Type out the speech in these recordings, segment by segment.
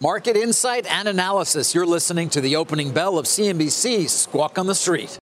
Market insight and analysis. You're listening to the opening bell of CNBC's Squawk on the Street.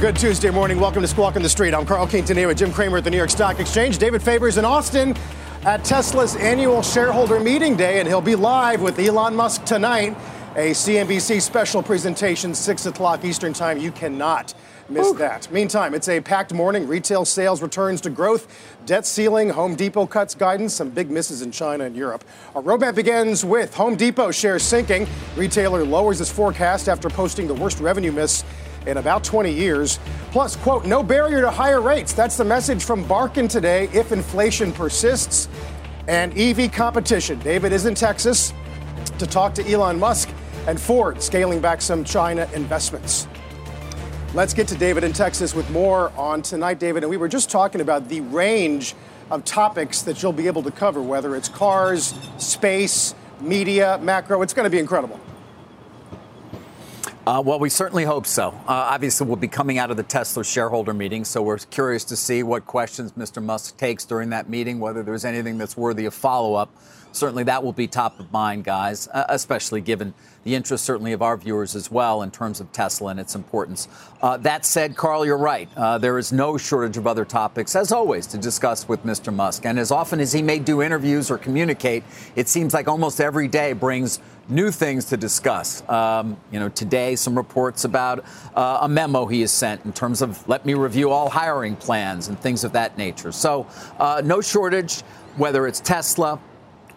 Good Tuesday morning. Welcome to Squawk on the Street. I'm Carl Quintanilla with Jim Cramer at the New York Stock Exchange. David Fabers in Austin at Tesla's annual shareholder meeting day, and he'll be live with Elon Musk tonight. A CNBC special presentation, 6 o'clock Eastern Time. You cannot miss Ooh. that. Meantime, it's a packed morning. Retail sales returns to growth. Debt ceiling, Home Depot cuts guidance, some big misses in China and Europe. Our roadmap begins with Home Depot shares sinking. Retailer lowers its forecast after posting the worst revenue miss in about 20 years. Plus, quote, no barrier to higher rates. That's the message from Barkin today if inflation persists. And EV competition. David is in Texas to talk to Elon Musk and Ford scaling back some China investments. Let's get to David in Texas with more on tonight, David. And we were just talking about the range of topics that you'll be able to cover, whether it's cars, space, media, macro. It's going to be incredible. Uh, well, we certainly hope so. Uh, obviously, we'll be coming out of the Tesla shareholder meeting, so we're curious to see what questions Mr. Musk takes during that meeting, whether there's anything that's worthy of follow up. Certainly, that will be top of mind, guys, uh, especially given the interest, certainly, of our viewers as well in terms of Tesla and its importance. Uh, that said, Carl, you're right. Uh, there is no shortage of other topics, as always, to discuss with Mr. Musk. And as often as he may do interviews or communicate, it seems like almost every day brings new things to discuss. Um, you know, today some reports about uh, a memo he has sent in terms of let me review all hiring plans and things of that nature. So uh, no shortage, whether it's Tesla,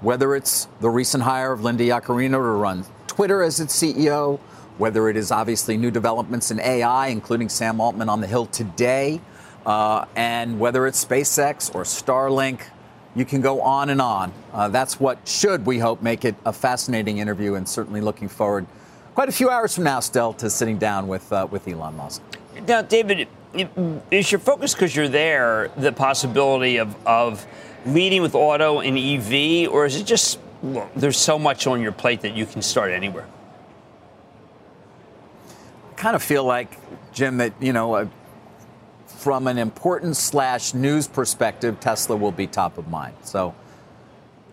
whether it's the recent hire of Linda Yaccarino to run Twitter as its CEO, whether it is obviously new developments in AI, including Sam Altman on the Hill today, uh, and whether it's SpaceX or Starlink. You can go on and on. Uh, that's what should, we hope, make it a fascinating interview and certainly looking forward quite a few hours from now still to sitting down with, uh, with Elon Musk. Now, David, is your focus because you're there the possibility of, of leading with auto and EV, or is it just there's so much on your plate that you can start anywhere? I kind of feel like, Jim, that, you know, uh, from an importance slash news perspective, Tesla will be top of mind. So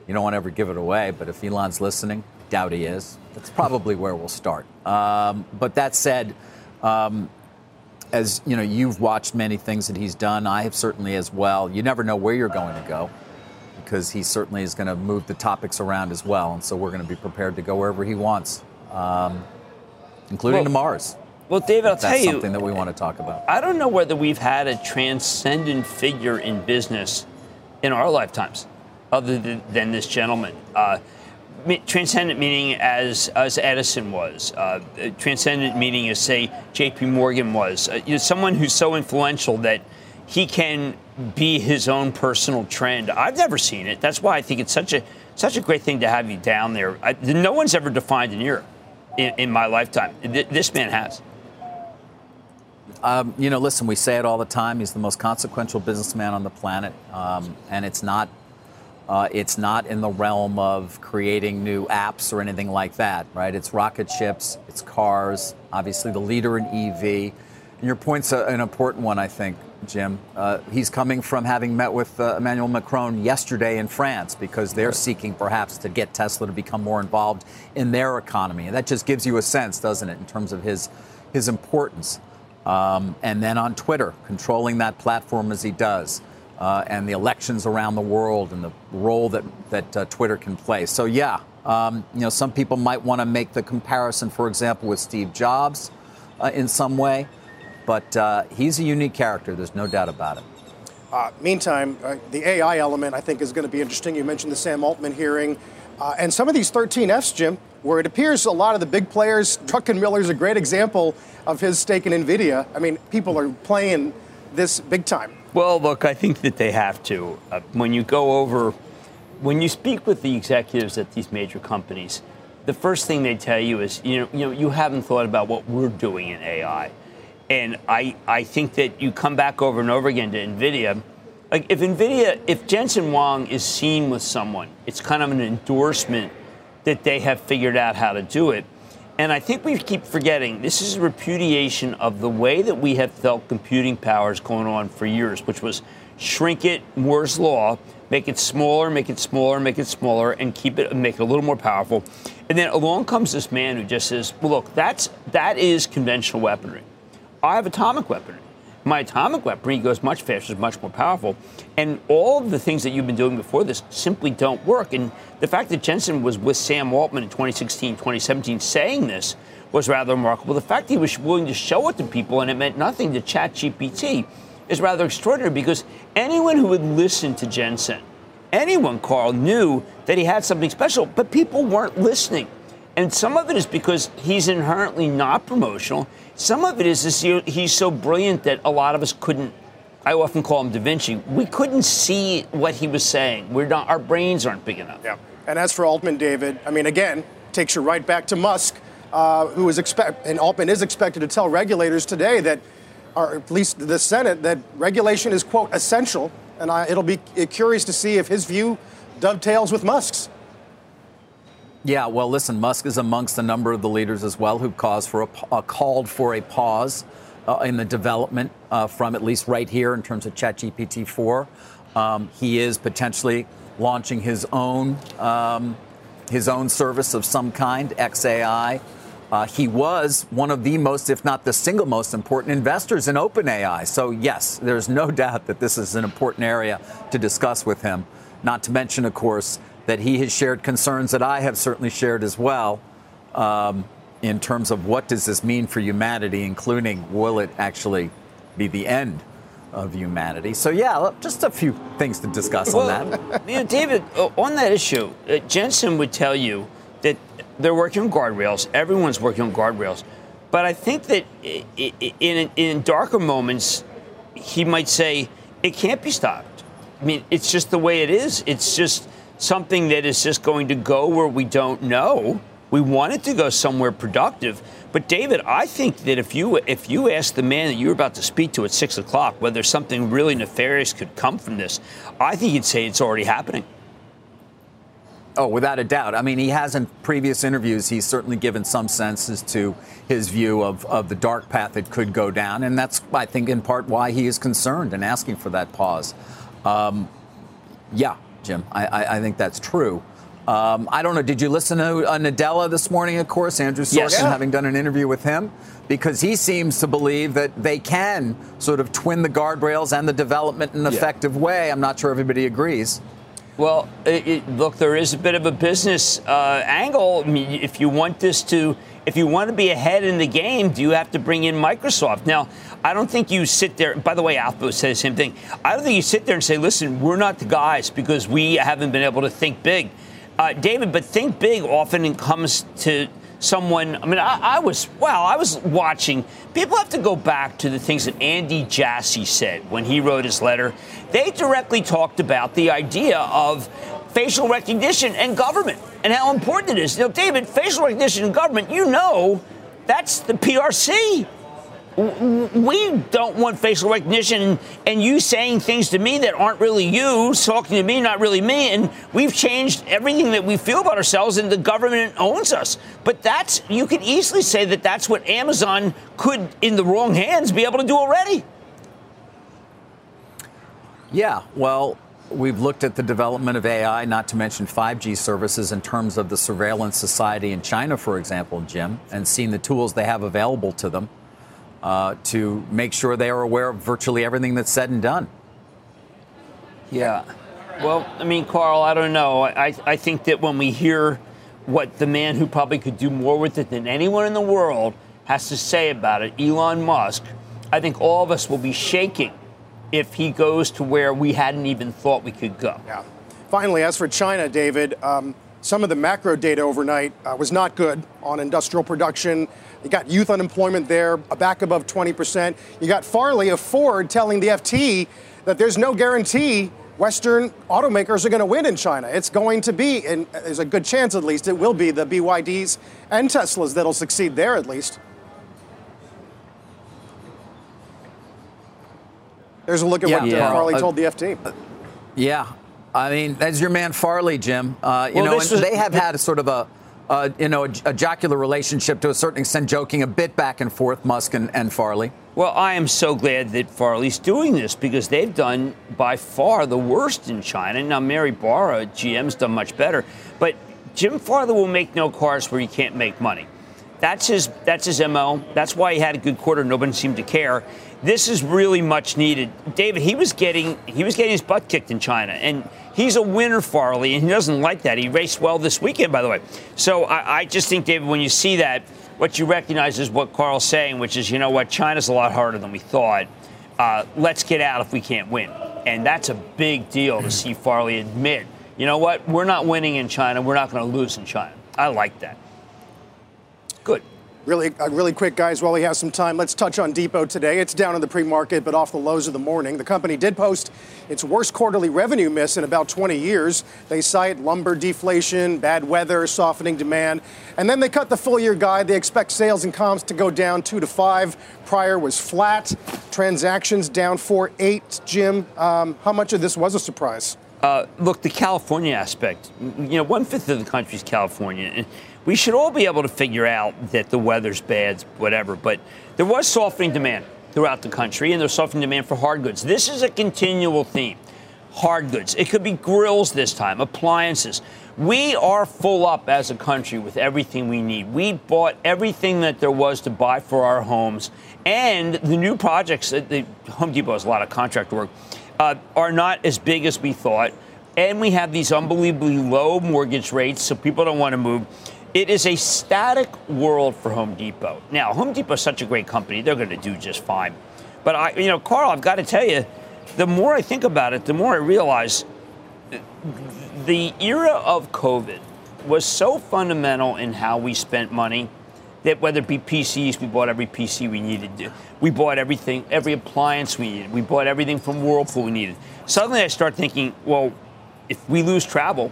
you don't want to ever give it away, but if Elon's listening, doubt he is, that's probably where we'll start. Um, but that said, um, as you know, you've watched many things that he's done. I have certainly as well. You never know where you're going to go because he certainly is going to move the topics around as well. And so we're going to be prepared to go wherever he wants, um, including well, to Mars. Well, David, I'll tell you something that we want to talk about. I don't know whether we've had a transcendent figure in business in our lifetimes, other than, than this gentleman. Uh, transcendent meaning as as Edison was, uh, transcendent meaning as say J.P. Morgan was. Uh, you know, someone who's so influential that he can be his own personal trend. I've never seen it. That's why I think it's such a such a great thing to have you down there. I, no one's ever defined in Europe in, in my lifetime. This man has. Um, you know, listen, we say it all the time. He's the most consequential businessman on the planet, um, and it's not. Uh, it's not in the realm of creating new apps or anything like that, right? It's rocket ships, it's cars, obviously the leader in EV. And your point's a, an important one, I think, Jim. Uh, he's coming from having met with uh, Emmanuel Macron yesterday in France because they're seeking perhaps to get Tesla to become more involved in their economy. And that just gives you a sense, doesn't it, in terms of his, his importance. Um, and then on Twitter, controlling that platform as he does, uh, and the elections around the world and the role that, that uh, Twitter can play. So, yeah, um, you know, some people might want to make the comparison, for example, with Steve Jobs uh, in some way, but uh, he's a unique character, there's no doubt about it. Uh, meantime, uh, the AI element I think is going to be interesting. You mentioned the Sam Altman hearing. And some of these 13Fs, Jim, where it appears a lot of the big players, Druckenmiller is a great example of his stake in NVIDIA. I mean, people are playing this big time. Well, look, I think that they have to. Uh, when you go over, when you speak with the executives at these major companies, the first thing they tell you is, you know, you know, you haven't thought about what we're doing in AI. And I, I think that you come back over and over again to NVIDIA. Like if NVIDIA, if Jensen Huang is seen with someone, it's kind of an endorsement that they have figured out how to do it. And I think we keep forgetting this is a repudiation of the way that we have felt computing powers going on for years, which was shrink it, Moore's law, make it smaller, make it smaller, make it smaller, and keep it, make it a little more powerful. And then along comes this man who just says, well, look, that's, that is conventional weaponry. I have atomic weaponry. My atomic weaponry goes much faster, is much more powerful. And all of the things that you've been doing before this simply don't work. And the fact that Jensen was with Sam Altman in 2016, 2017 saying this was rather remarkable. The fact he was willing to show it to people and it meant nothing to ChatGPT is rather extraordinary because anyone who would listen to Jensen, anyone, Carl, knew that he had something special, but people weren't listening. And some of it is because he's inherently not promotional. Some of it is this, he's so brilliant that a lot of us couldn't. I often call him Da Vinci. We couldn't see what he was saying. We're not. Our brains aren't big enough. Yeah. And as for Altman, David, I mean, again, takes you right back to Musk, uh, who is expect and Altman is expected to tell regulators today that, or at least the Senate, that regulation is quote essential. And I, it'll be curious to see if his view dovetails with Musk's. Yeah, well, listen, Musk is amongst a number of the leaders as well who caused for a, uh, called for a pause uh, in the development uh, from at least right here in terms of ChatGPT 4. Um, he is potentially launching his own um, his own service of some kind, XAI. Uh, he was one of the most, if not the single most important investors in OpenAI. So, yes, there's no doubt that this is an important area to discuss with him. Not to mention, of course, that he has shared concerns that I have certainly shared as well um, in terms of what does this mean for humanity, including will it actually be the end of humanity. So yeah, just a few things to discuss well, on that. You know, David, uh, on that issue, uh, Jensen would tell you that they're working on guardrails. Everyone's working on guardrails, but I think that in in darker moments, he might say it can't be stopped. I mean, it's just the way it is. It's just something that is just going to go where we don't know. We want it to go somewhere productive. But David, I think that if you if you ask the man that you're about to speak to at six o'clock whether something really nefarious could come from this, I think he'd say it's already happening. Oh, without a doubt. I mean, he has in previous interviews, he's certainly given some sense as to his view of, of the dark path it could go down. And that's, I think, in part why he is concerned and asking for that pause. Um, yeah, Jim. I, I, I think that's true. Um, I don't know. Did you listen to uh, Nadella this morning? Of course, Andrew Sorkin, yes. having done an interview with him, because he seems to believe that they can sort of twin the guardrails and the development in an yeah. effective way. I'm not sure everybody agrees. Well, it, it, look, there is a bit of a business uh, angle. I mean, if you want this to if you want to be ahead in the game, do you have to bring in Microsoft? Now, I don't think you sit there. By the way, Alphabet said the same thing. I don't think you sit there and say, "Listen, we're not the guys because we haven't been able to think big." Uh, David, but think big often comes to someone. I mean, I, I, was well. I was watching. People have to go back to the things that Andy Jassy said when he wrote his letter. They directly talked about the idea of facial recognition and government and how important it is. You know, David, facial recognition and government, you know, that's the PRC. We don't want facial recognition and you saying things to me that aren't really you, talking to me, not really me. And we've changed everything that we feel about ourselves, and the government owns us. But that's, you could easily say that that's what Amazon could, in the wrong hands, be able to do already. Yeah, well, We've looked at the development of AI, not to mention 5G services, in terms of the surveillance society in China, for example, Jim, and seen the tools they have available to them uh, to make sure they are aware of virtually everything that's said and done. Yeah. Well, I mean, Carl, I don't know. I, I think that when we hear what the man who probably could do more with it than anyone in the world has to say about it, Elon Musk, I think all of us will be shaking if he goes to where we hadn't even thought we could go. Yeah. Finally, as for China, David, um, some of the macro data overnight uh, was not good on industrial production. You got youth unemployment there, back above 20%. You got Farley of Ford telling the FT that there's no guarantee Western automakers are going to win in China. It's going to be, and there's a good chance at least, it will be the BYDs and Teslas that'll succeed there at least. There's a look at yeah. what yeah. Farley uh, told the FT. Uh, yeah. I mean, that's your man Farley, Jim. Uh, you well, know, and was, they have had a sort of a, uh, you know, a, jocular relationship to a certain extent, joking a bit back and forth, Musk and, and Farley. Well, I am so glad that Farley's doing this because they've done by far the worst in China. Now, Mary Barra, GM's done much better, but Jim Farley will make no cars where he can't make money. That's his. That's his mo. That's why he had a good quarter. Nobody seemed to care. This is really much needed. David, he was getting he was getting his butt kicked in China, and he's a winner, Farley, and he doesn't like that. He raced well this weekend, by the way. So I, I just think, David, when you see that what you recognize is what Carl's saying, which is, you know what, China's a lot harder than we thought. Uh, let's get out if we can't win. And that's a big deal to see Farley admit, you know what, we're not winning in China, we're not going to lose in China. I like that. Good. Really, uh, really quick, guys, while we have some time, let's touch on Depot today. It's down in the pre market, but off the lows of the morning. The company did post its worst quarterly revenue miss in about 20 years. They cite lumber deflation, bad weather, softening demand, and then they cut the full year guide. They expect sales and comps to go down 2 to 5. Prior was flat. Transactions down 4 8. Jim, um, how much of this was a surprise? Uh, look, the California aspect, you know, one fifth of the country is California we should all be able to figure out that the weather's bad, whatever. But there was softening demand throughout the country, and there's softening demand for hard goods. This is a continual theme. Hard goods. It could be grills this time, appliances. We are full up as a country with everything we need. We bought everything that there was to buy for our homes, and the new projects. The Home Depot has a lot of contract work. Uh, are not as big as we thought, and we have these unbelievably low mortgage rates, so people don't want to move. It is a static world for Home Depot. Now, Home Depot is such a great company; they're going to do just fine. But I, you know, Carl, I've got to tell you, the more I think about it, the more I realize the era of COVID was so fundamental in how we spent money that whether it be PCs, we bought every PC we needed. We bought everything, every appliance we needed. We bought everything from Whirlpool we needed. Suddenly, I start thinking, well, if we lose travel,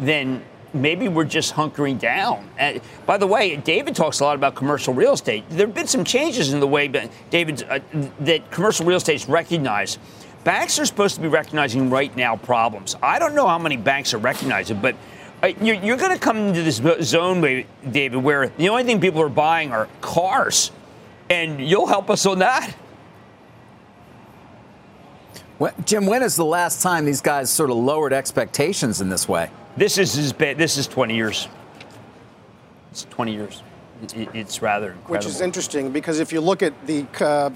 then maybe we're just hunkering down. Uh, by the way, David talks a lot about commercial real estate. There have been some changes in the way, David, uh, that commercial real estate is recognized. Banks are supposed to be recognizing right now problems. I don't know how many banks are recognizing, but you're, you're going to come into this zone, David, where the only thing people are buying are cars, and you'll help us on that. Well, Jim, when is the last time these guys sort of lowered expectations in this way? This is his This is 20 years. It's 20 years. it's rather incredible. Which is interesting because if you look at the uh,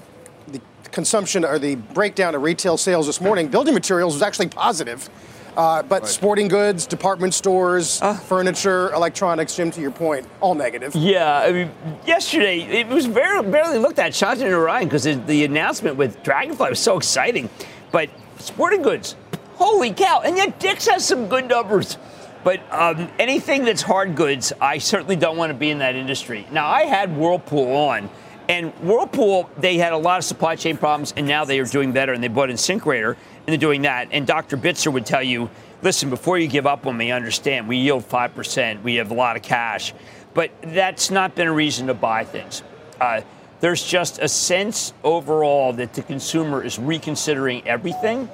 the consumption or the breakdown of retail sales this morning, building materials was actually positive. Uh, but right. sporting goods, department stores, uh, furniture, electronics, Jim, to your point, all negative. Yeah, I mean, yesterday it was very, barely looked at, Shanta and Orion, because the announcement with Dragonfly was so exciting. But sporting goods, holy cow! And yet Dick's has some good numbers. But um, anything that's hard goods, I certainly don't want to be in that industry. Now, I had Whirlpool on, and Whirlpool, they had a lot of supply chain problems, and now they are doing better, and they bought InSinkErator, and they're doing that. And Dr. Bitzer would tell you, listen, before you give up on me, understand, we yield 5%, we have a lot of cash. But that's not been a reason to buy things. Uh, there's just a sense overall that the consumer is reconsidering everything.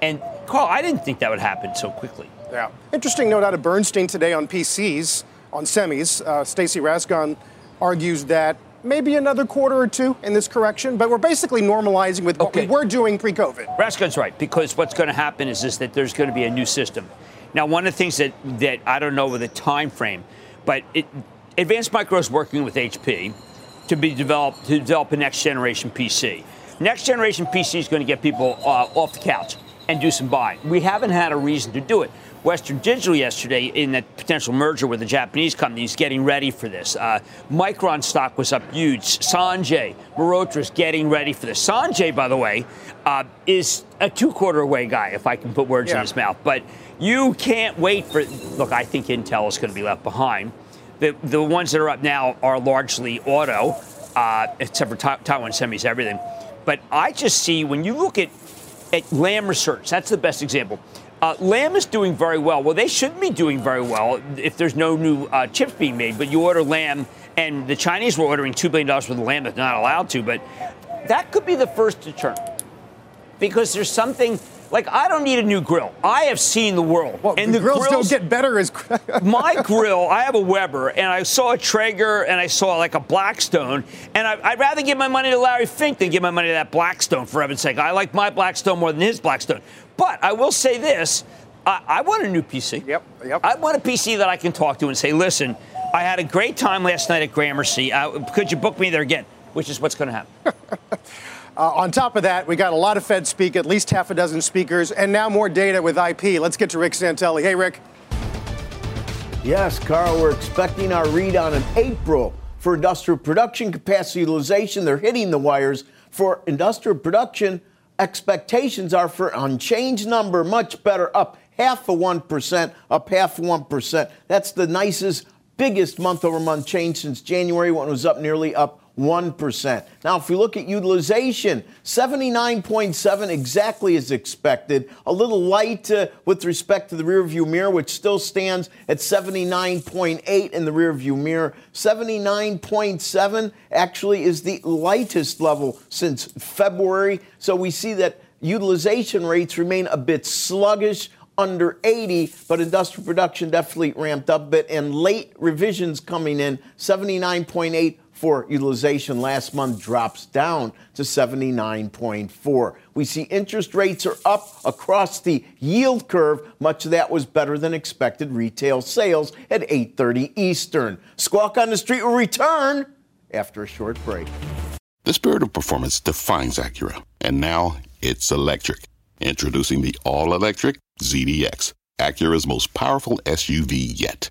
And Carl, I didn't think that would happen so quickly. Yeah. Interesting note out of Bernstein today on PCs, on semis. Uh, Stacy Rasgon argues that maybe another quarter or two in this correction, but we're basically normalizing with what okay. we were doing pre-COVID. Rasgon's right because what's going to happen is, is that there's going to be a new system. Now, one of the things that, that I don't know with the time frame, but it, Advanced Micro is working with HP to be developed to develop a next generation PC. Next generation PC is going to get people uh, off the couch and do some buying. We haven't had a reason to do it. Western Digital yesterday in that potential merger with the Japanese company is getting ready for this. Uh, Micron stock was up huge. Sanjay Mehrotra is getting ready for this. Sanjay, by the way, uh, is a two-quarter away guy, if I can put words yeah. in his mouth. But you can't wait for. Look, I think Intel is going to be left behind. The the ones that are up now are largely auto, uh, except for Taiwan Semis, everything. But I just see when you look at at Lam Research. That's the best example. Uh, Lam is doing very well. Well, they shouldn't be doing very well if there's no new uh, chips being made. But you order Lam, and the Chinese were ordering two billion dollars worth of Lam that's not allowed to. But that could be the first turn because there's something like I don't need a new grill. I have seen the world, well, and the, the grills, grills, don't get better as. my grill, I have a Weber, and I saw a Traeger, and I saw like a Blackstone, and I, would rather give my money to Larry Fink than give my money to that Blackstone. For heaven's sake, I like my Blackstone more than his Blackstone. But I will say this: I, I want a new PC. Yep, yep. I want a PC that I can talk to and say, listen, I had a great time last night at Gramercy. Uh, could you book me there again? Which is what's going to happen. Uh, on top of that, we got a lot of Fed speak, at least half a dozen speakers, and now more data with IP. Let's get to Rick Santelli. Hey, Rick. Yes, Carl, we're expecting our read on in April for industrial production capacity utilization. They're hitting the wires. For industrial production, expectations are for unchanged number, much better, up half a 1%, up half of 1%. That's the nicest, biggest month over month change since January when it was up nearly up 1%. Now, if we look at utilization, 79.7 exactly as expected. A little light uh, with respect to the rearview mirror, which still stands at 79.8 in the rearview mirror. 79.7 actually is the lightest level since February. So we see that utilization rates remain a bit sluggish under 80, but industrial production definitely ramped up a bit, and late revisions coming in 79.8 for utilization last month drops down to 79.4. We see interest rates are up across the yield curve. Much of that was better than expected retail sales at 8:30 Eastern. Squawk on the Street will return after a short break. The spirit of performance defines Acura, and now it's electric. Introducing the all-electric ZDX, Acura's most powerful SUV yet.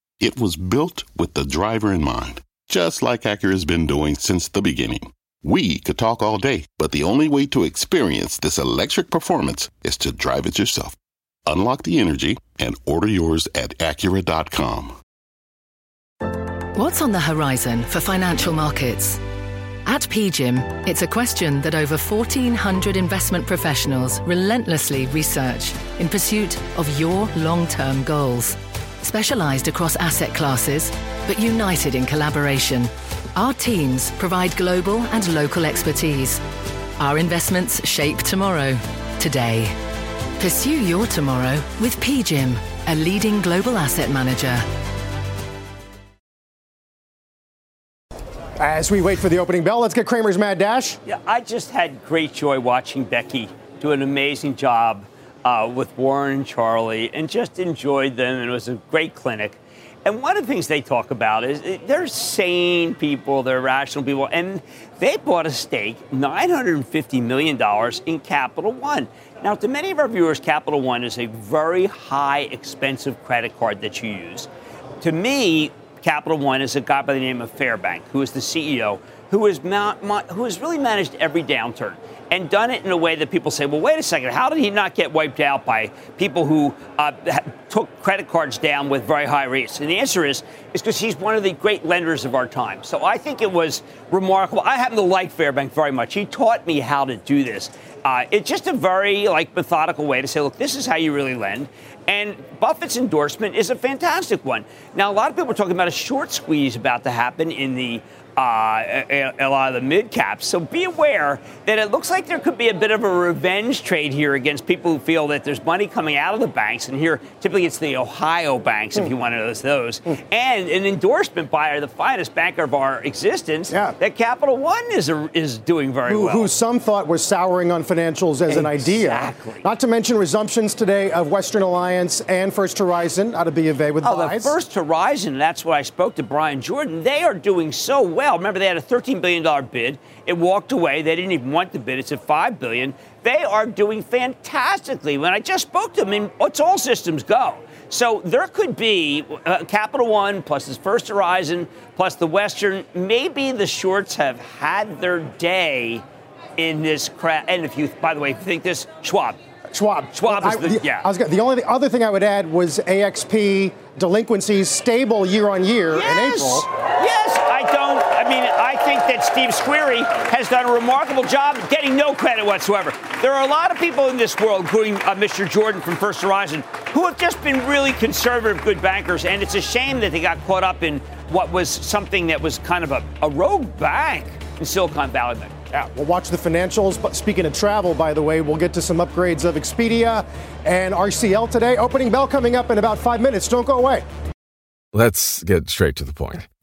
It was built with the driver in mind, just like Acura has been doing since the beginning. We could talk all day, but the only way to experience this electric performance is to drive it yourself. Unlock the energy and order yours at Acura.com. What's on the horizon for financial markets? At PGIM, it's a question that over 1,400 investment professionals relentlessly research in pursuit of your long term goals. Specialized across asset classes, but united in collaboration, our teams provide global and local expertise. Our investments shape tomorrow, today. Pursue your tomorrow with PGIM, a leading global asset manager. As we wait for the opening bell, let's get Cramer's Mad Dash. Yeah, I just had great joy watching Becky do an amazing job uh, with Warren and Charlie and just enjoyed them. And it was a great clinic. And one of the things they talk about is they're sane people, they're rational people, and they bought a stake, $950 million in Capital One. Now, to many of our viewers, Capital One is a very high, expensive credit card that you use. To me, Capital One is a guy by the name of Fairbank, who is the CEO, who has, ma- ma- who has really managed every downturn and done it in a way that people say, well, wait a second, how did he not get wiped out by people who uh, took credit cards down with very high rates? And the answer is, is because he's one of the great lenders of our time. So I think it was remarkable. I happen to like Fairbank very much. He taught me how to do this. Uh, it's just a very like methodical way to say, look, this is how you really lend. And Buffett's endorsement is a fantastic one. Now, a lot of people are talking about a short squeeze about to happen in the uh, a, a, lot of the mid caps. So be aware that it looks like there could be a bit of a revenge trade here against people who feel that there's money coming out of the banks. And here, typically, it's the Ohio banks, mm. if you want to notice those, mm. and an endorsement by the finest banker of our existence yeah. that Capital One is a, is doing very who, well. Who some thought was souring on financials as exactly. an idea. Not to mention resumptions today of Western Alliance and First Horizon out of B of A with oh, buys. the First Horizon, that's what I spoke to Bryan Jordan. They are doing so well well. Remember, they had a $13 billion bid. It walked away. They didn't even want the bid. It's at 5 billion. They are doing fantastically. When I just spoke to them, I mean, it's all systems go. So there could be uh, Capital One plus this First Horizon plus the Western. Maybe the shorts have had their day in this crash. And if you, by the way, think this, Schwab. Schwab. Schwab is the, I, yeah. I was, the only the other thing I would add was AXP delinquencies stable year on year yes. in April. Yes, I don't. I think that Steve Squeri has done a remarkable job getting no credit whatsoever. There are a lot of people in this world, including uh, Mr. Jordan from First Horizon, who have just been really conservative, good bankers, and it's a shame that they got caught up in what was something that was kind of a, a rogue bank in Silicon Valley Bank. Yeah, we'll watch the financials. But speaking of travel, by the way, we'll get to some upgrades of Expedia and RCL today. Opening bell coming up in about five minutes. Don't go away. Let's get straight to the point.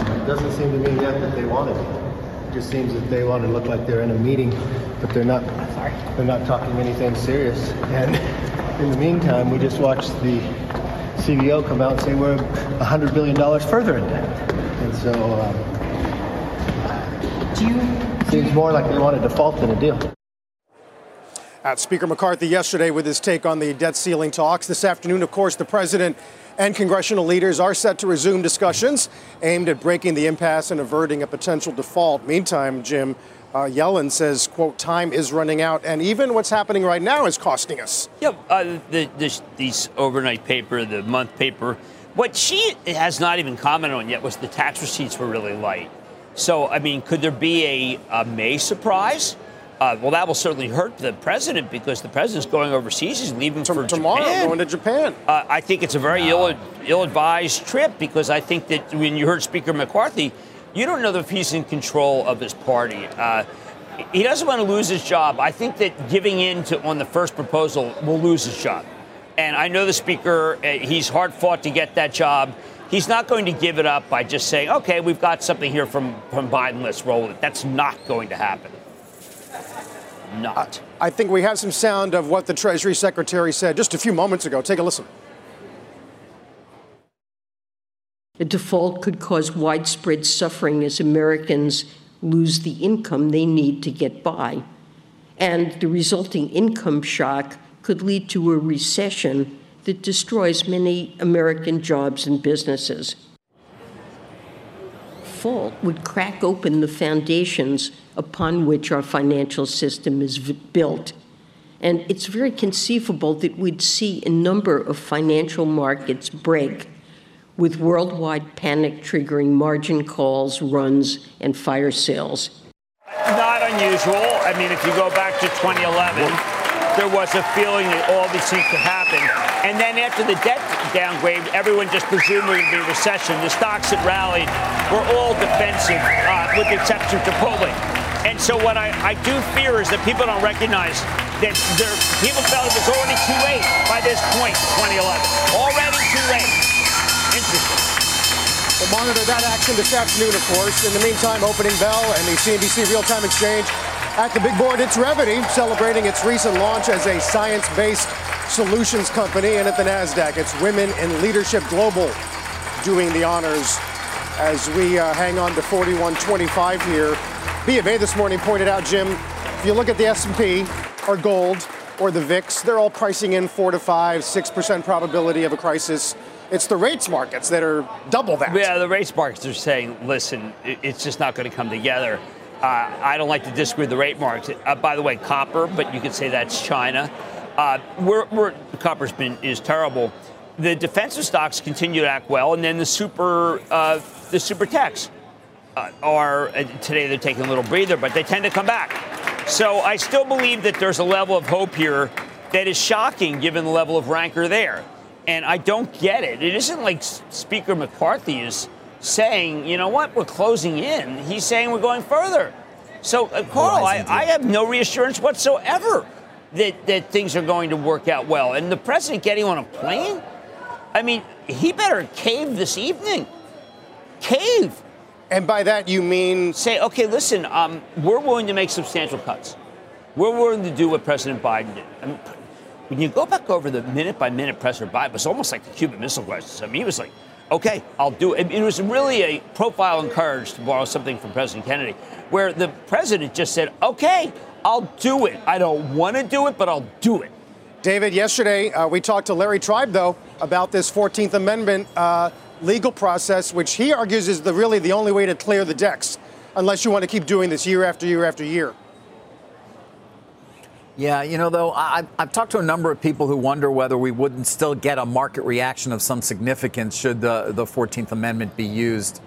It doesn't seem to me yet that they want to be. It just seems that they want to look like they're in a meeting, but they're not. Sorry. They're not talking anything serious. And in the meantime, we just watched the CBO come out and say we're $100 billion further in debt. And so um, do you, seems more like they want a default than a deal. At Speaker McCarthy yesterday with his take on the debt ceiling talks. This afternoon, of course, the president and congressional leaders are set to resume discussions aimed at breaking the impasse and averting a potential default. Meantime, Jim, uh, Yellen says, quote, time is running out, and even what's happening right now is costing us. Yeah, uh, the, this, these overnight paper, the month paper, what she has not even commented on yet was the tax receipts were really light. So, I mean, could there be a, a May surprise? Uh, well, that will certainly hurt the president because the president's going overseas. He's leaving for tomorrow, Japan. going to Japan. Uh, I think it's a very ill, ill-advised trip because I think that when you heard Speaker McCarthy, you don't know if he's in control of his party. Uh, he doesn't want to lose his job. I think that giving in to on the first proposal will lose his job. And I know the speaker; uh, he's hard fought to get that job. He's not going to give it up by just saying, "Okay, we've got something here from from Biden. Let's roll it." That's not going to happen not. I think we have some sound of what the Treasury Secretary said just a few moments ago. Take a listen. A default could cause widespread suffering as Americans lose the income they need to get by. And the resulting income shock could lead to a recession that destroys many American jobs and businesses. Default would crack open the foundations upon which our financial system is v- built. And it's very conceivable that we'd see a number of financial markets break with worldwide panic triggering margin calls, runs, and fire sales. Not unusual. I mean, if you go back to 2011, there was a feeling that all these things could happen. And then after the debt downgrade, everyone just presumed there would be a recession. The stocks that rallied were all defensive, uh, with the exception of Chipotle. And so what I, I do fear is that people don't recognize that there, people felt it was already too late by this point, 2011. Already too late. Interesting. We'll monitor that action this afternoon, of course. In the meantime, opening bell and the CNBC real-time exchange at the big board. It's Revvity, celebrating its recent launch as a science-based solutions company, and at the Nasdaq, it's Women in Leadership Global doing the honors as we uh, hang on to 41.25 here. B of A this morning pointed out, Jim, if you look at the S&P or gold or the VIX, they're all pricing in four to five, six percent probability of a crisis It's the rates markets that are double that. Yeah, the rates markets are saying, listen, it's just not going to come together. Uh, I don't like to disagree with the rate markets. Uh, by the way, copper, but you could say that's China. Uh, we're, we're, copper's been is terrible. The defensive stocks continue to act well, and then the super uh, the super techs uh, are uh, today they're taking a little breather, but they tend to come back. So I still believe that there's a level of hope here that is shocking given the level of rancor there. And I don't get it. It isn't like Speaker McCarthy is saying, you know what, we're closing in. He's saying we're going further. So, uh, Carl, I, I have no reassurance whatsoever that, that things are going to work out well. And the president getting on a plane? I mean, he better cave this evening. Cave. And by that you mean say, okay, listen, um, we're willing to make substantial cuts. We're willing to do what President Biden did. I mean, when you go back over the minute by minute President Biden, it was almost like the Cuban Missile Crisis. I mean, he was like, okay, I'll do it. It was really a profile and courage, to borrow something from President Kennedy, where the president just said, okay, I'll do it. I don't want to do it, but I'll do it. David, yesterday uh, we talked to Larry Tribe, though, about this 14th Amendment uh, legal process, which he argues is the, really the only way to clear the decks, unless you want to keep doing this year after year after year. Yeah, you know, though, I, have talked to a number of people who wonder whether we wouldn't still get a market reaction of some significance should the, the 14th Amendment be used,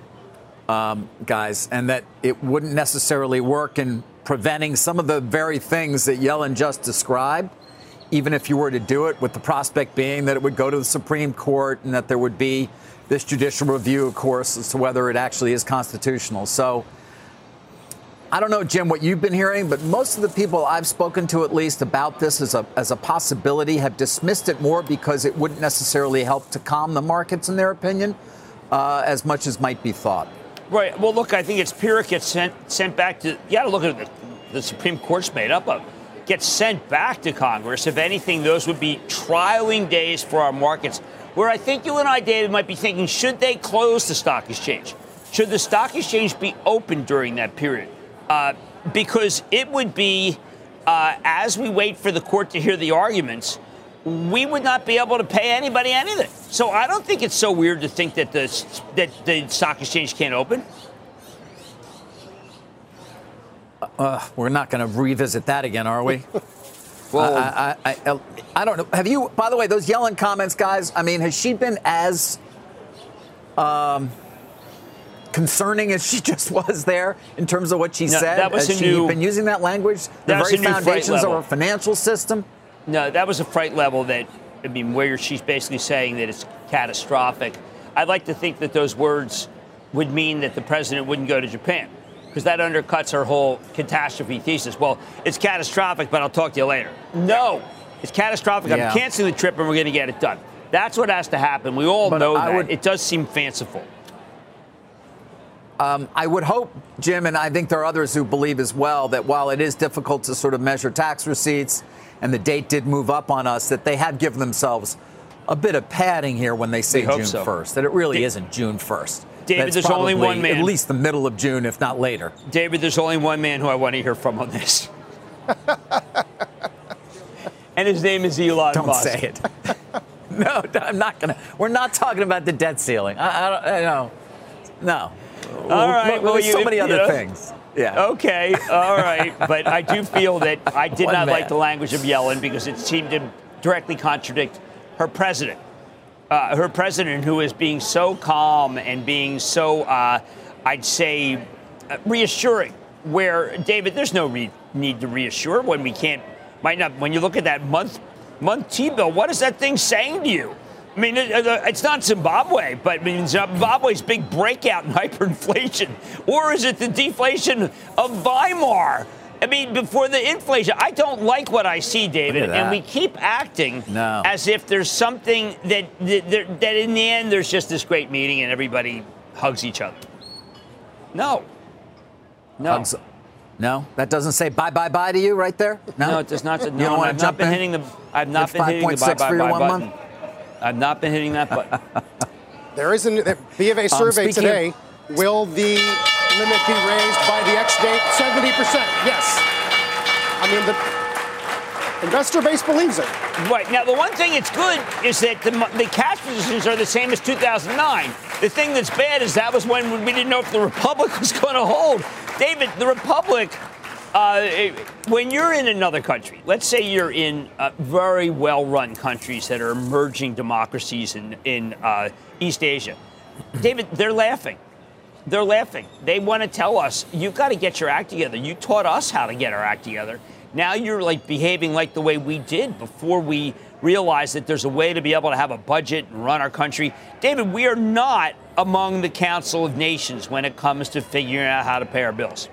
um, guys, and that it wouldn't necessarily work in preventing some of the very things that Yellen just described, even if you were to do it, with the prospect being that it would go to the Supreme Court and that there would be this judicial review, of course, as to whether it actually is constitutional. So, I don't know, Jim, what you've been hearing, but most of the people I've spoken to, at least about this as a, as a possibility, have dismissed it more because it wouldn't necessarily help to calm the markets, in their opinion, uh, as much as might be thought. Right. Well, look, I think it's Pyrrhic gets sent sent back to. You got to look at the, the Supreme Court's made up of. Gets sent back to Congress. If anything, those would be trialing days for our markets. Where I think you and I, David, might be thinking, should they close the stock exchange? Should the stock exchange be open during that period? Uh, because it would be, uh, as we wait for the court to hear the arguments, we would not be able to pay anybody anything. So I don't think it's so weird to think that the that the stock exchange can't open. Uh, we're not going to revisit that again, are we? well, I, I, I, I, don't know. Have you? By the way, those Yellen comments, guys. I mean, has she been as um, concerning as she just was there in terms of what she no, said? That was Has she new, been using that language? The very foundations of our financial system? No, that was a fright level that, I mean, where she's basically saying that it's catastrophic. I'd like to think that those words would mean that the president wouldn't go to Japan because that undercuts her whole catastrophe thesis. Well, it's catastrophic, but I'll talk to you later. No, it's catastrophic. Yeah. I'm canceling the trip and we're going to get it done. That's what has to happen. We all but know I that. Would, it does seem fanciful. Um, I would hope, Jim, and I think there are others who believe as well, that while it is difficult to sort of measure tax receipts and the date did move up on us, that they have given themselves a bit of padding here when they say June so. 1st, that it really da- isn't June 1st. David, there's only one man. At least the middle of June, if not later. David, there's only one man who I want to hear from on this. and his name is Elon Don't Musk. say it. no, I'm not going to. We're not talking about the debt ceiling. I, I don't I know. No. All right. Well, well you, so many other know, things. Yeah. Okay. All right. but I do feel that I did One not man. like the language of Yellen because it seemed to directly contradict her president. Uh, her president, who is being so calm and being so, uh, I'd say, uh, reassuring. Where David, there's no re- need to reassure when we can't. Might not. When you look at that month month T bill, what is that thing saying to you? I mean, uh, it's not Zimbabwe, but I mean, Zimbabwe's big breakout in hyperinflation. Or is it the deflation of Weimar? I mean, before the inflation, I don't like what I see, David, and we keep acting no. as if there's something that, that that in the end there's just this great meeting and everybody hugs each other. No, no, Hugs. no. That doesn't say bye bye bye to you right there. No, no it does not. No, you don't I've not been in? hitting the. I've not been hitting the bye bye bye button. Month? I've not been hitting that button. there is a B of A survey um, today. Of- Will the limit be raised by the X date? 70%. Yes. I mean, the, investor base believes it. Right. Now, the one thing that's good is that the, the cash positions are the same as 2009. The thing that's bad is that was when we didn't know if the Republic was going to hold. David, the Republic uh, when you're in another country, let's say you're in uh, very well run countries that are emerging democracies in, in uh, East Asia, David, they're laughing. They're laughing. They want to tell us, you've got to get your act together. You taught us how to get our act together. Now you're like behaving like the way we did before we realized that there's a way to be able to have a budget and run our country. David, we are not among the Council of Nations when it comes to figuring out how to pay our bills.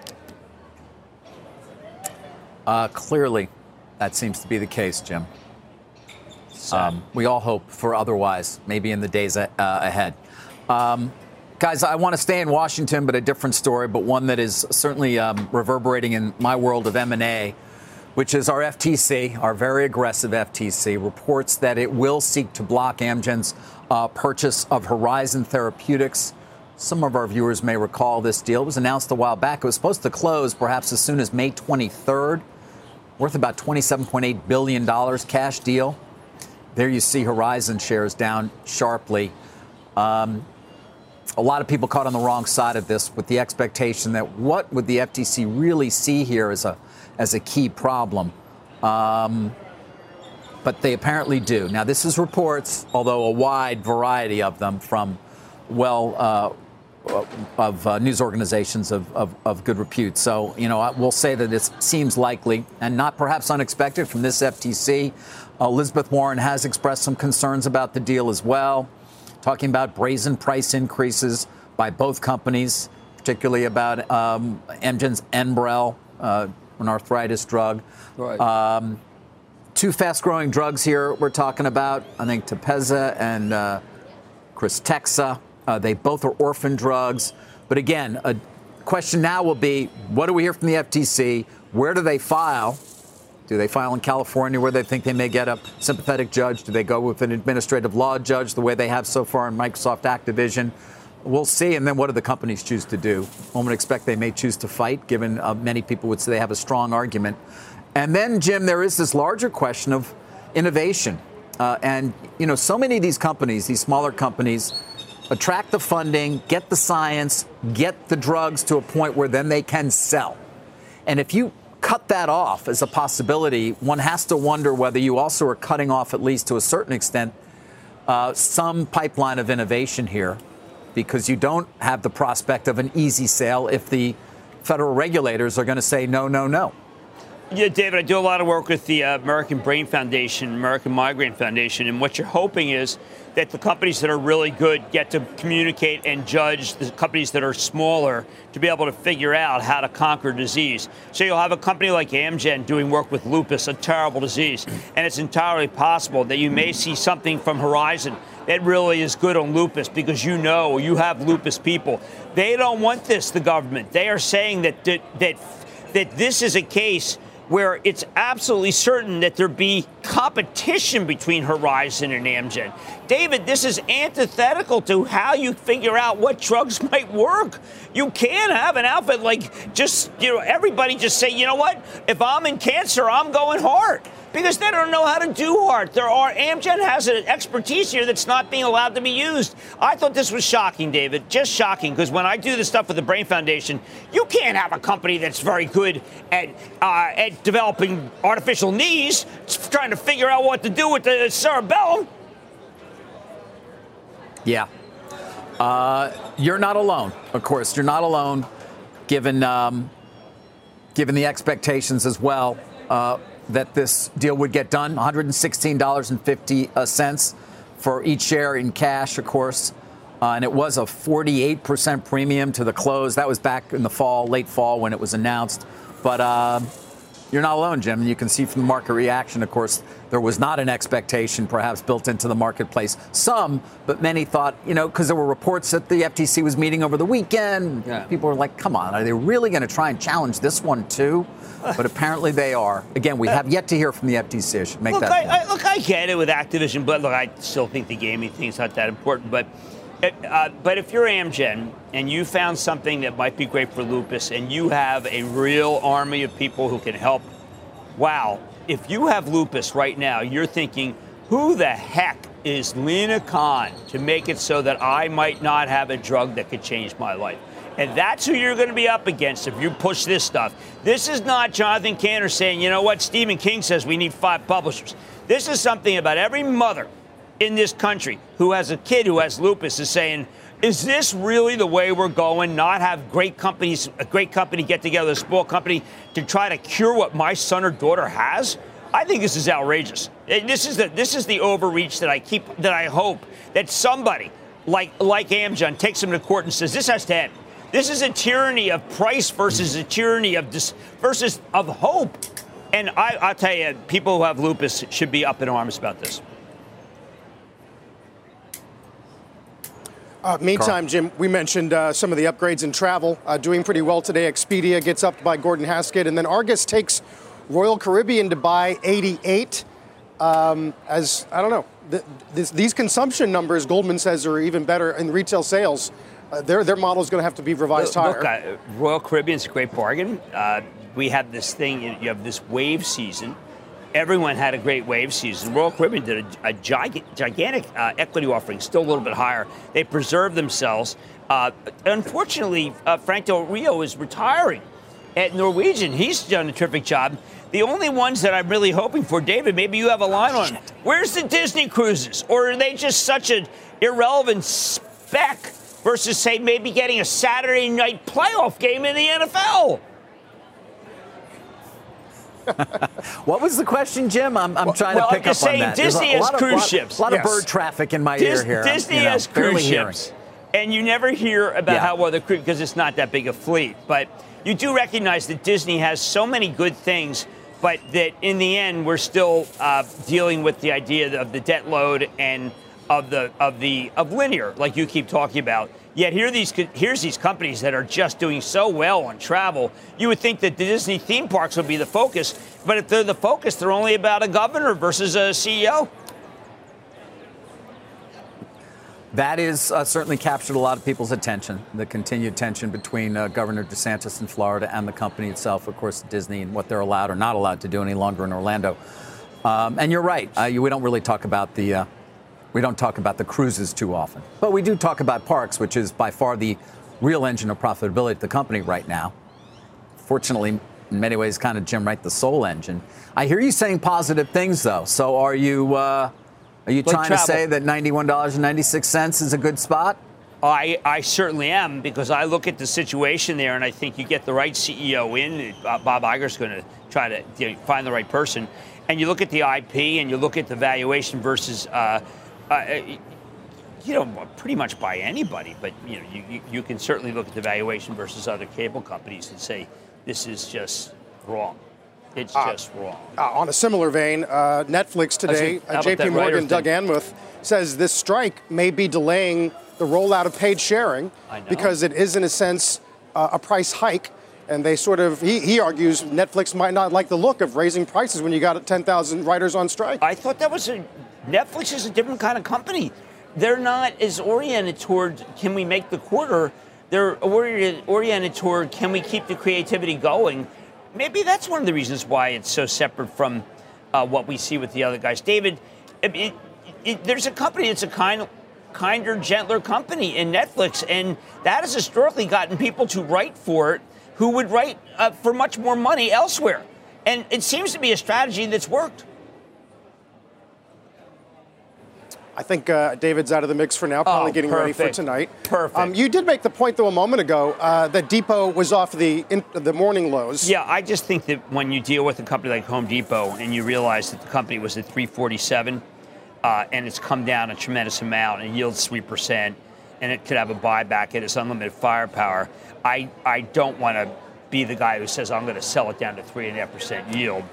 Uh, clearly, that seems to be the case, Jim. Um, we all hope for otherwise, maybe in the days uh, ahead. Um, guys, I want to stay in Washington, but a different story, but one that is certainly um, reverberating in my world of M&A, which is our FTC, our very aggressive FTC, reports that it will seek to block Amgen's uh, purchase of Horizon Therapeutics. Some of our viewers may recall this deal it was announced a while back. It was supposed to close perhaps as soon as May 23rd worth about $27.8 billion cash deal. There you see Horizon shares down sharply. Um, a lot of people caught on the wrong side of this with the expectation that what would the FTC really see here as a, as a key problem? Um, but they apparently do. Now, this is reports, although a wide variety of them from well uh, of uh, news organizations of, of, of, good repute. So, you know, we'll say that it seems likely and not perhaps unexpected from this FTC. Uh, Elizabeth Warren has expressed some concerns about the deal as well, talking about brazen price increases by both companies, particularly about um, Amgen's Enbrel, uh, an arthritis drug. Right. Um, two fast growing drugs here we're talking about, I think Tepezza and uh, Krystexxa. Uh, they both are orphan drugs. But again, a question now will be what do we hear from the FTC? Where do they file? Do they file in California where they think they may get a sympathetic judge? Do they go with an administrative law judge the way they have so far in Microsoft Activision? We'll see. And then what do the companies choose to do? One would expect they may choose to fight, given uh, many people would say they have a strong argument. And then, Jim, there is this larger question of innovation. Uh, and, you know, so many of these companies, these smaller companies, attract the funding, get the science, get the drugs to a point where then they can sell. And if you cut that off as a possibility, one has to wonder whether you also are cutting off, at least to a certain extent, uh, some pipeline of innovation here, because you don't have the prospect of an easy sale if the federal regulators are going to say no, no, no. Yeah, David, I do a lot of work with the uh, American Brain Foundation, American Migraine Foundation, and what you're hoping is that the companies that are really good get to communicate and judge the companies that are smaller to be able to figure out how to conquer disease. So you'll have a company like Amgen doing work with lupus, a terrible disease, and it's entirely possible that you may see something from Horizon that really is good on lupus because you know you have lupus people. They don't want this, the government. They are saying that that that, that this is a case where it's absolutely certain that there be competition between Horizon and Amgen. David, this is antithetical to how you figure out what drugs might work. You can't have an outfit like just, you know, everybody just say, you know what, if I'm in cancer, I'm going hard because they don't know how to do art. There are Amgen has an expertise here that's not being allowed to be used. I thought this was shocking, David, just shocking. Because when I do the stuff with the Brain Foundation, you can't have a company that's very good at uh, at developing artificial knees, trying to figure out what to do with the cerebellum. Yeah. Uh, you're not alone, of course. You're not alone, given um, given the expectations as well. Uh, that this deal would get done $116.50 for each share in cash, of course. Uh, and it was a 48% premium to the close. That was back in the fall, late fall, when it was announced. But uh, you're not alone, Jim. And You can see from the market reaction, of course, there was not an expectation perhaps built into the marketplace. Some, but many thought, you know, because there were reports that the FTC was meeting over the weekend. Yeah. People were like, come on, are they really going to try and challenge this one too? But apparently they are. Again, we have yet to hear from the FTC. I should make look, that. I, I, look, I get it with Activision, but look, I still think the gaming thing is not that important. But uh, but if you're Amgen and you found something that might be great for lupus and you have a real army of people who can help, wow, if you have lupus right now, you're thinking, who the heck is Lina Khan to make it so that I might not have a drug that could change my life? And that's who you're going to be up against if you push this stuff. This is not Jonathan Kanter saying, you know what, Stephen King says we need five publishers. This is something about every mother in this country who has a kid who has lupus is saying, is this really the way we're going? Not have great companies, a great company get together, a small company, to try to cure what my son or daughter has? I think this is outrageous. Eh, this is the this is the overreach that I keep that I hope that somebody like like Amgen takes them to court and says this has to end. This is a tyranny of price versus a tyranny of dis, versus of hope. And I, I'll tell you, people who have lupus should be up in arms about this. Uh, meantime, Jim, we mentioned uh, some of the upgrades in travel uh, doing pretty well today. Expedia gets upped by Gordon Haskett, and then Argus takes Royal Caribbean to buy 88. Um, as I don't know, th- this, these consumption numbers, Goldman says, are even better in retail sales. Uh, their their model is going to have to be revised look, higher. Look, uh, Royal Caribbean's a great bargain. Uh, we have this thing. You have this wave season everyone had a great wave season. Royal Caribbean did a, a gigantic uh, equity offering, still a little bit higher. They preserved themselves. Uh, unfortunately, uh, Frank Del Rio is retiring at Norwegian. He's done a terrific job. The only ones that I'm really hoping for, David, maybe you have a line on. Where's the Disney cruises? Or are they just such an irrelevant speck versus, say, maybe getting a Saturday night playoff game in the NFL? what was the question, Jim? I'm, I'm trying well, to pick I'm up on that. Disney has cruise lot, ships. A lot, yes. of bird traffic in my Dis- ear here. Disney you know, has cruise hearing. ships, and you never hear about Yeah. how well the cruise because it's not that big a fleet. But you do recognize that Disney has so many good things, but that in the end we're still uh, dealing with the idea of the debt load and of the of the of linear, like you keep talking about. Yet here these here's these companies that are just doing so well on travel. You would think that the Disney theme parks would be the focus, but if they're the focus, they're only about a governor versus a CEO. That is uh, certainly captured a lot of people's attention. The continued tension between uh, Governor DeSantis in Florida and the company itself, of course, Disney, and what they're allowed or not allowed to do any longer in Orlando. Um, and you're right. Uh, you, we don't really talk about the uh, we don't talk about the cruises too often, but we do talk about parks, which is by far the real engine of profitability at the company right now. Fortunately, in many ways, kind of Jim Wright, the sole engine. I hear you saying positive things, though. So are you? Uh, are you Like trying travel. to say that ninety-one dollars and ninety-six cents is a good spot? I, I certainly am because I look at the situation there and I think you get the right CEO in. Uh, Bob Iger's going to try to you know, find the right person. And you look at the IP and you look at the valuation versus, uh, uh, you know, pretty much by anybody. But you know, you, you, can certainly look at the valuation versus other cable companies and say this is just wrong. It's just wrong. Uh, on a similar vein, uh, Netflix today, uh, JP Morgan, Doug thing? Anmuth says this strike may be delaying the rollout of paid sharing because it is, in a sense, uh, a price hike. And they sort of, he, he argues Netflix might not like the look of raising prices when you got 10,000 writers on strike. I thought that was a Netflix is a different kind of company. They're not as oriented toward can we make the quarter. They're oriented, oriented toward can we keep the creativity going. Maybe that's one of the reasons why it's so separate from uh, what we see with the other guys. David, it, it, it, there's a company that's a kind, kinder, gentler company in Netflix, and that has historically gotten people to write for it who would write uh, for much more money elsewhere. And it seems to be a strategy that's worked. I think uh, David's out of the mix for now, probably Oh, getting ready for tonight. Perfect. Um, you did make the point, though, a moment ago uh, that Depot was off the in, the morning lows. Yeah, I just think that when you deal with a company like Home Depot and you realize that the company was at 347 uh, and it's come down a tremendous amount and yields 3%, and it could have a buyback at its unlimited firepower, I, I don't want to be the guy who says I'm going to sell it down to 3.5% yield.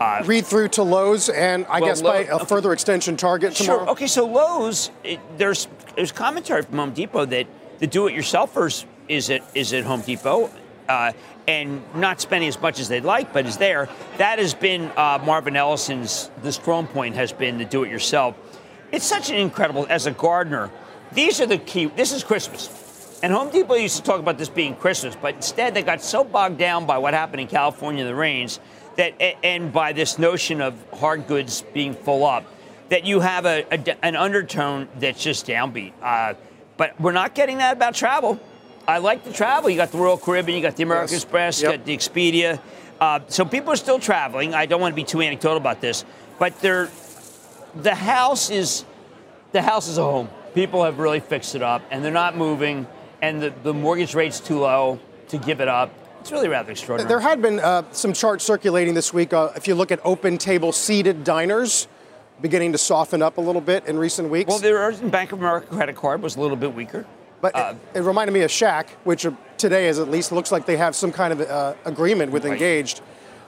Uh, Read through to Lowe's and I Well, guess by a further extension target tomorrow. Sure. Okay, so Lowe's, it, there's there's commentary from Home Depot that the do-it-yourselfers is at is at Home Depot, uh, and not spending as much as they'd like, but is there. That has been uh, Marvin Ellison's. The strong point has been the do-it-yourself. It's such an incredible as a gardener. These are the key. This is Christmas. And Home Depot used to talk about this being Christmas, but instead they got so bogged down by what happened in California, the rains, that, and by this notion of hard goods being full up, that you have a, a an undertone that's just downbeat. Uh, but we're not getting that about travel. I like the travel. You got the Royal Caribbean, you got the American yes. Express, yep. you got the Expedia. Uh, so people are still traveling. I don't want to be too anecdotal about this, but they're, the house is the house is a home. People have really fixed it up, and they're not moving, and the, the mortgage rate's too low to give it up. It's really rather extraordinary. There had been uh, some charts circulating this week. Uh, if you look at open table seated diners, beginning to soften up a little bit in recent weeks. Well, the Bank of America credit card was a little bit weaker. But uh, it, it, reminded me of Shack, which today, is at least, looks like they have some kind of uh, agreement with right. Engaged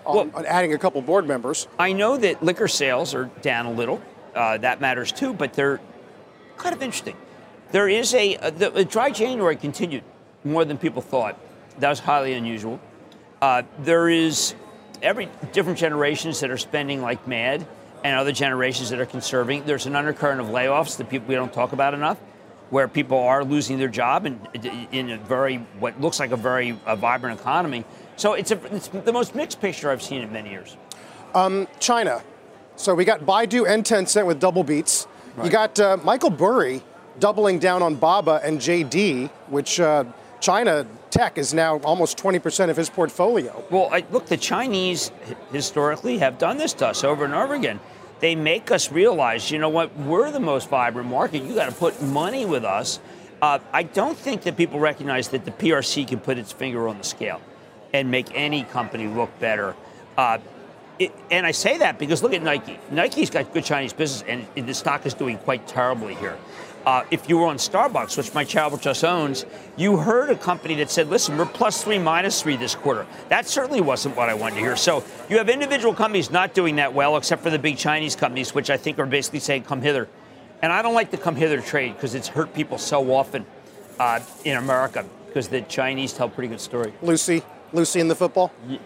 on, well, on, adding a couple board members. I know that liquor sales are down a little. Uh, that matters too, but they're kind of interesting. There is a uh, the, the, dry January continued more than people thought. That was highly unusual. Uh, there is every different generations that are spending like mad, and other generations that are conserving. There's an undercurrent of layoffs that people we don't talk about enough where people are losing their job in, in a very what looks like a very a vibrant economy. So it's, a, it's the most mixed picture I've seen in many years. Um, China. So we got Baidu and Tencent with double beats. Right. You got uh, Michael Burry doubling down on Baba and JD, which uh, China tech is now almost 20% of his portfolio. Well, I, look, the Chinese historically have done this to us over and over again they make us realize, you know what, we're the most vibrant market. You got to put money with us. Uh, I don't think that people recognize that the PRC can put its finger on the scale and make any company look better. Uh, it, and I say that because look at Nike. Nike's got good Chinese business, and the stock is doing quite terribly here uh, if you were on Starbucks, which my child just owns, you heard a company that said, listen, we're plus three, minus three this quarter. That certainly wasn't what I wanted to hear. So you have individual companies not doing that well, except for the big Chinese companies, which I think are basically saying, come hither. And I don't like the come hither trade because it's hurt people so often uh, in America because the Chinese tell a pretty good story. Lucy, Lucy in the football? Y-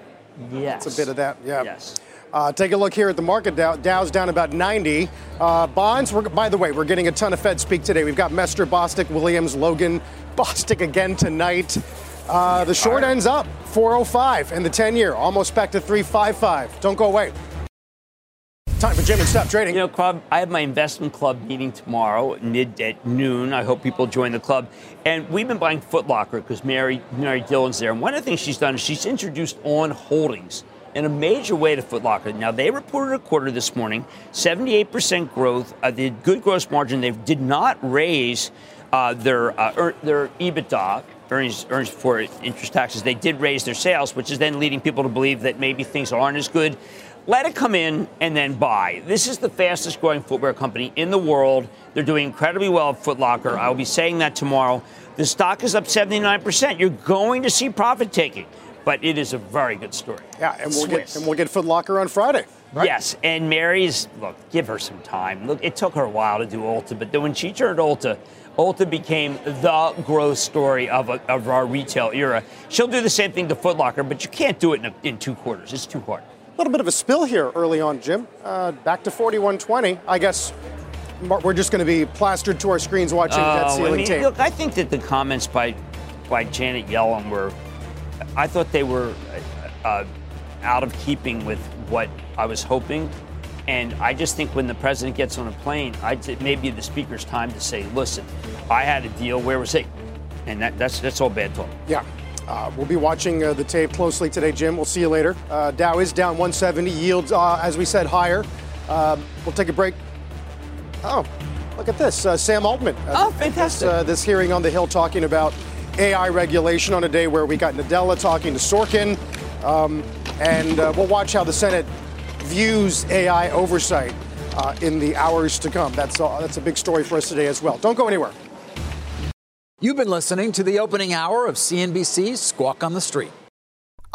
yes. It's a bit of that, yeah. Yes. Uh, take a look here at the market. Dow, Dow's down about 90. Uh, bonds, by the way, we're getting a ton of Fed speak today. We've got Mester, Bostic, Williams, Logan, Bostic again tonight. Uh, the short ends up 405 and the 10 year almost back to 355. Don't go away. Time for Jim and Stop trading. You know, club. I have my investment club meeting tomorrow, mid at noon. I hope people join the club. And we've been buying Footlocker because Mary Mary Dillon's there. And one of the things she's done is she's introduced on holdings in a major way to Foot Locker. Now, they reported a quarter this morning, 78% growth. Uh, had good gross margin. They did not raise uh, their, uh, er, their EBITDA, earnings, earnings before interest taxes. They did raise their sales, which is then leading people to believe that maybe things aren't as good. Let it come in and then buy. This is the fastest growing footwear company in the world. They're doing incredibly well at Foot Locker. I'll be saying that tomorrow. The stock is up 79%. You're going to see profit taking but it is a very good story. Yeah, and we'll Swiss. get and we'll get Foot Locker on Friday. Right? Yes, and Mary's look, give her some time. Look, it took her a while to do Ulta, but then when she turned Ulta, Ulta became the growth story of, a, of our retail era. She'll do the same thing to Foot Locker, but you can't do it in, a, in two quarters. It's too hard. A little bit of a spill here early on, Jim. Uh, back to 4120. I guess we're just going to be plastered to our screens watching uh, that ceiling I mean, tape. Look, I think that the comments by by Janet Yellen were I thought they were uh, uh, out of keeping with what I was hoping. And I just think when the president gets on a plane, I'd, it may be the speaker's time to say, listen, I had a deal. Where was he? And that, that's, that's all bad talk. Yeah. Uh, we'll be watching uh, the tape closely today, Jim. We'll see you later. Uh, Dow is down 170, yields, uh, as we said, higher. Uh, we'll take a break. Oh, look at this. Uh, Sam Altman. oh, fantastic. This, this hearing on the Hill talking about AI regulation on a day where we got Nadella talking to Sorkin. Um, and uh, we'll watch how the Senate views AI oversight uh, in the hours to come. That's, that's a big story for us today as well. Don't go anywhere. You've been listening to the opening hour of CNBC's Squawk on the Street.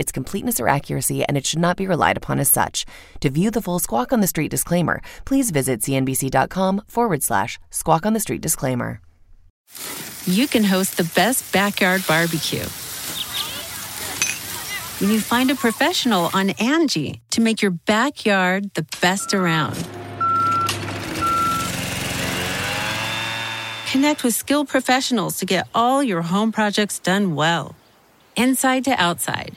its completeness or accuracy, and it should not be relied upon as such. To view the full Squawk on the Street disclaimer, please visit cnbc.com forward slash squawk on the street disclaimer. You can host the best backyard barbecue when you find a professional on Angie to make your backyard the best around. Connect with skilled professionals to get all your home projects done well. Inside to outside,